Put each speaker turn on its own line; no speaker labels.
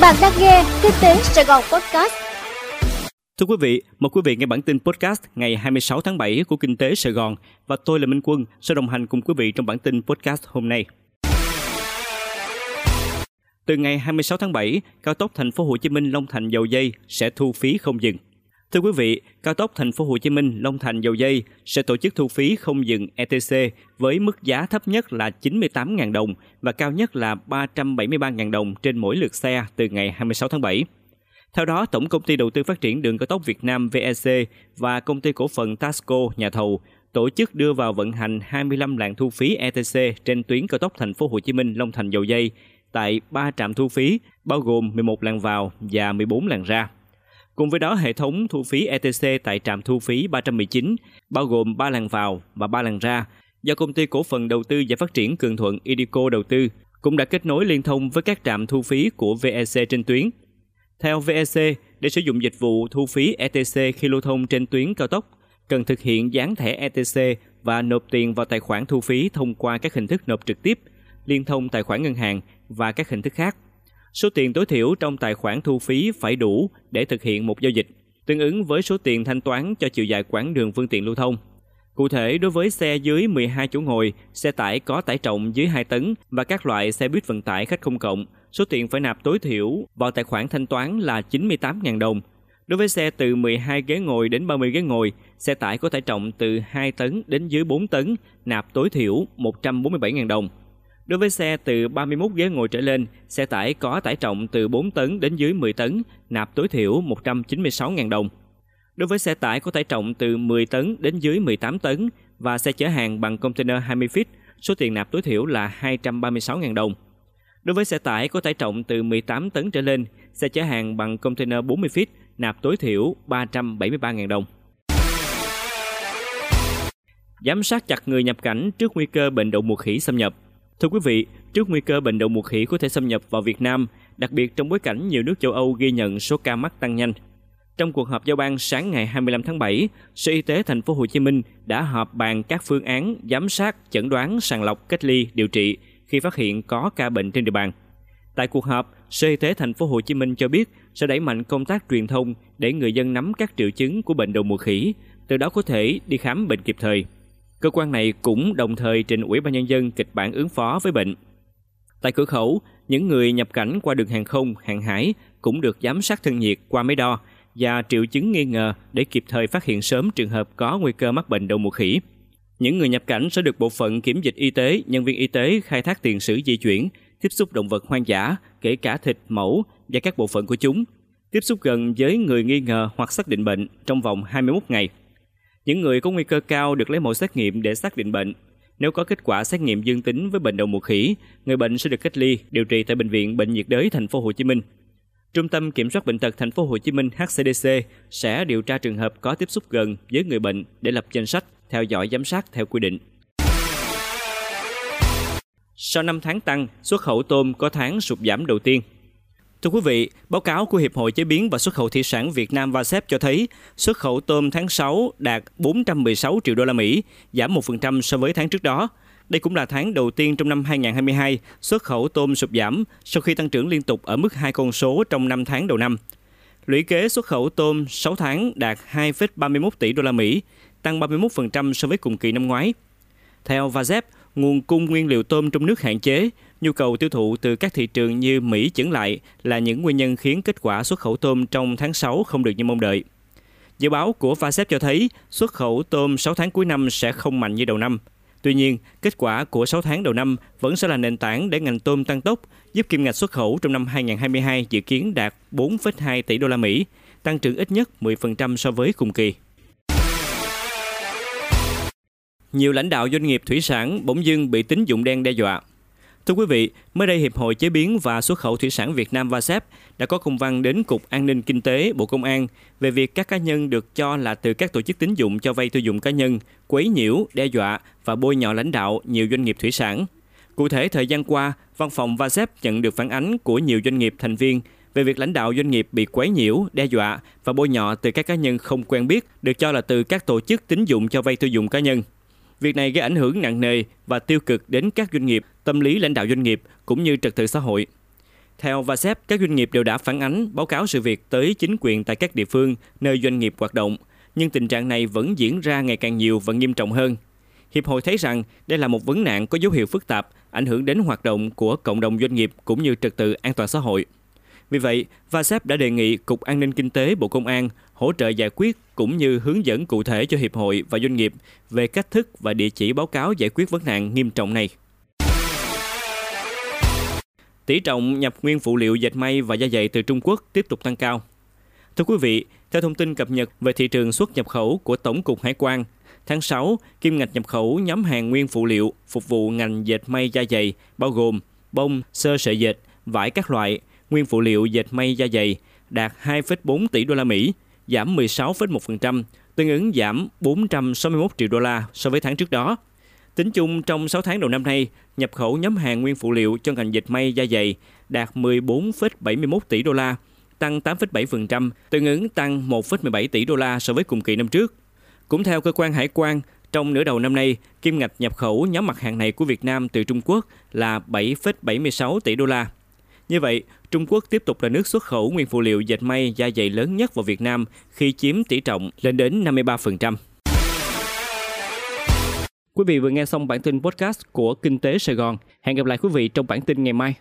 Bạn đang nghe Kinh tế Sài Gòn Podcast.
Thưa quý vị, mời quý vị nghe bản tin podcast ngày 26 tháng 7 của Kinh tế Sài Gòn và tôi là Minh Quân sẽ đồng hành cùng quý vị trong bản tin podcast hôm nay. Từ ngày 26 tháng 7, cao tốc thành phố Hồ Chí Minh Long Thành dầu dây sẽ thu phí không dừng. Thưa quý vị, cao tốc thành phố Hồ Chí Minh Long Thành dầu dây sẽ tổ chức thu phí không dừng ETC với mức giá thấp nhất là 98.000 đồng và cao nhất là 373.000 đồng trên mỗi lượt xe từ ngày 26 tháng 7. Theo đó, Tổng công ty Đầu tư Phát triển Đường cao tốc Việt Nam VEC và công ty cổ phần Tasco nhà thầu tổ chức đưa vào vận hành 25 làn thu phí ETC trên tuyến cao tốc thành phố Hồ Chí Minh Long Thành dầu dây tại 3 trạm thu phí bao gồm 11 làn vào và 14 làn ra. Cùng với đó, hệ thống thu phí ETC tại trạm thu phí 319 bao gồm 3 làn vào và 3 làn ra do công ty cổ phần đầu tư và phát triển Cường Thuận Idico đầu tư cũng đã kết nối liên thông với các trạm thu phí của VEC trên tuyến. Theo VEC, để sử dụng dịch vụ thu phí ETC khi lưu thông trên tuyến cao tốc, cần thực hiện dán thẻ ETC và nộp tiền vào tài khoản thu phí thông qua các hình thức nộp trực tiếp, liên thông tài khoản ngân hàng và các hình thức khác. Số tiền tối thiểu trong tài khoản thu phí phải đủ để thực hiện một giao dịch, tương ứng với số tiền thanh toán cho chiều dài quãng đường phương tiện lưu thông. Cụ thể, đối với xe dưới 12 chỗ ngồi, xe tải có tải trọng dưới 2 tấn và các loại xe buýt vận tải khách công cộng, số tiền phải nạp tối thiểu vào tài khoản thanh toán là 98.000 đồng. Đối với xe từ 12 ghế ngồi đến 30 ghế ngồi, xe tải có tải trọng từ 2 tấn đến dưới 4 tấn, nạp tối thiểu 147.000 đồng. Đối với xe từ 31 ghế ngồi trở lên, xe tải có tải trọng từ 4 tấn đến dưới 10 tấn, nạp tối thiểu 196.000 đồng. Đối với xe tải có tải trọng từ 10 tấn đến dưới 18 tấn và xe chở hàng bằng container 20 feet, số tiền nạp tối thiểu là 236.000 đồng. Đối với xe tải có tải trọng từ 18 tấn trở lên, xe chở hàng bằng container 40 feet, nạp tối thiểu 373.000 đồng. Giám sát chặt người nhập cảnh trước nguy cơ bệnh đậu mùa khỉ xâm nhập. Thưa quý vị, trước nguy cơ bệnh đậu mùa khỉ có thể xâm nhập vào Việt Nam, đặc biệt trong bối cảnh nhiều nước châu Âu ghi nhận số ca mắc tăng nhanh. Trong cuộc họp giao ban sáng ngày 25 tháng 7, Sở Y tế thành phố Hồ Chí Minh đã họp bàn các phương án giám sát, chẩn đoán, sàng lọc, cách ly, điều trị khi phát hiện có ca bệnh trên địa bàn. Tại cuộc họp, Sở Y tế thành phố Hồ Chí Minh cho biết sẽ đẩy mạnh công tác truyền thông để người dân nắm các triệu chứng của bệnh đậu mùa khỉ, từ đó có thể đi khám bệnh kịp thời. Cơ quan này cũng đồng thời trình Ủy ban nhân dân kịch bản ứng phó với bệnh. Tại cửa khẩu, những người nhập cảnh qua đường hàng không, hàng hải cũng được giám sát thân nhiệt qua máy đo và triệu chứng nghi ngờ để kịp thời phát hiện sớm trường hợp có nguy cơ mắc bệnh đậu mùa khỉ. Những người nhập cảnh sẽ được bộ phận kiểm dịch y tế, nhân viên y tế khai thác tiền sử di chuyển, tiếp xúc động vật hoang dã, kể cả thịt, mẫu và các bộ phận của chúng, tiếp xúc gần với người nghi ngờ hoặc xác định bệnh trong vòng 21 ngày. Những người có nguy cơ cao được lấy mẫu xét nghiệm để xác định bệnh. Nếu có kết quả xét nghiệm dương tính với bệnh đậu mùa khỉ, người bệnh sẽ được cách ly, điều trị tại bệnh viện Bệnh nhiệt đới thành phố Hồ Chí Minh. Trung tâm Kiểm soát bệnh tật thành phố Hồ Chí Minh HCDC sẽ điều tra trường hợp có tiếp xúc gần với người bệnh để lập danh sách, theo dõi giám sát theo quy định. Sau 5 tháng tăng, xuất khẩu tôm có tháng sụt giảm đầu tiên. Thưa quý vị, báo cáo của Hiệp hội Chế biến và Xuất khẩu Thủy sản Việt Nam VASEP cho thấy xuất khẩu tôm tháng 6 đạt 416 triệu đô la Mỹ, giảm 1% so với tháng trước đó. Đây cũng là tháng đầu tiên trong năm 2022 xuất khẩu tôm sụt giảm sau khi tăng trưởng liên tục ở mức hai con số trong 5 tháng đầu năm. Lũy kế xuất khẩu tôm 6 tháng đạt 2,31 tỷ đô la Mỹ, tăng 31% so với cùng kỳ năm ngoái. Theo VASEP, nguồn cung nguyên liệu tôm trong nước hạn chế, nhu cầu tiêu thụ từ các thị trường như Mỹ chững lại là những nguyên nhân khiến kết quả xuất khẩu tôm trong tháng 6 không được như mong đợi. Dự báo của VASEP cho thấy xuất khẩu tôm 6 tháng cuối năm sẽ không mạnh như đầu năm. Tuy nhiên, kết quả của 6 tháng đầu năm vẫn sẽ là nền tảng để ngành tôm tăng tốc, giúp kim ngạch xuất khẩu trong năm 2022 dự kiến đạt 4,2 tỷ đô la Mỹ, tăng trưởng ít nhất 10% so với cùng kỳ. Nhiều lãnh đạo doanh nghiệp thủy sản bỗng dưng bị tín dụng đen đe dọa. Thưa quý vị, mới đây Hiệp hội Chế biến và Xuất khẩu Thủy sản Việt Nam VASEP đã có công văn đến Cục An ninh Kinh tế Bộ Công an về việc các cá nhân được cho là từ các tổ chức tín dụng cho vay tiêu dùng cá nhân, quấy nhiễu, đe dọa và bôi nhọ lãnh đạo nhiều doanh nghiệp thủy sản. Cụ thể, thời gian qua, văn phòng VASEP nhận được phản ánh của nhiều doanh nghiệp thành viên về việc lãnh đạo doanh nghiệp bị quấy nhiễu, đe dọa và bôi nhọ từ các cá nhân không quen biết được cho là từ các tổ chức tín dụng cho vay tiêu dùng cá nhân. Việc này gây ảnh hưởng nặng nề và tiêu cực đến các doanh nghiệp, tâm lý lãnh đạo doanh nghiệp cũng như trật tự xã hội. Theo VASEP, các doanh nghiệp đều đã phản ánh báo cáo sự việc tới chính quyền tại các địa phương nơi doanh nghiệp hoạt động, nhưng tình trạng này vẫn diễn ra ngày càng nhiều và nghiêm trọng hơn. Hiệp hội thấy rằng đây là một vấn nạn có dấu hiệu phức tạp, ảnh hưởng đến hoạt động của cộng đồng doanh nghiệp cũng như trật tự an toàn xã hội. Vì vậy, VASEP đã đề nghị Cục An ninh Kinh tế Bộ Công an hỗ trợ giải quyết cũng như hướng dẫn cụ thể cho Hiệp hội và doanh nghiệp về cách thức và địa chỉ báo cáo giải quyết vấn nạn nghiêm trọng này. Tỷ trọng nhập nguyên phụ liệu dệt may và da dày từ Trung Quốc tiếp tục tăng cao. Thưa quý vị, theo thông tin cập nhật về thị trường xuất nhập khẩu của Tổng cục Hải quan, tháng 6, kim ngạch nhập khẩu nhóm hàng nguyên phụ liệu phục vụ ngành dệt may da dày bao gồm bông, sơ sợi dệt, vải các loại, nguyên phụ liệu dệt may da dày đạt 2,4 tỷ đô la Mỹ, giảm 16,1%, tương ứng giảm 461 triệu đô la so với tháng trước đó. Tính chung trong 6 tháng đầu năm nay, nhập khẩu nhóm hàng nguyên phụ liệu cho ngành dệt may da dày đạt 14,71 tỷ đô la, tăng 8,7%, tương ứng tăng 1,17 tỷ đô la so với cùng kỳ năm trước. Cũng theo cơ quan hải quan, trong nửa đầu năm nay, kim ngạch nhập khẩu nhóm mặt hàng này của Việt Nam từ Trung Quốc là 7,76 tỷ đô la. Như vậy, Trung Quốc tiếp tục là nước xuất khẩu nguyên phụ liệu dệt may da dày lớn nhất vào Việt Nam, khi chiếm tỷ trọng lên đến 53%. Quý vị vừa nghe xong bản tin podcast của Kinh tế Sài Gòn. Hẹn gặp lại quý vị trong bản tin ngày mai.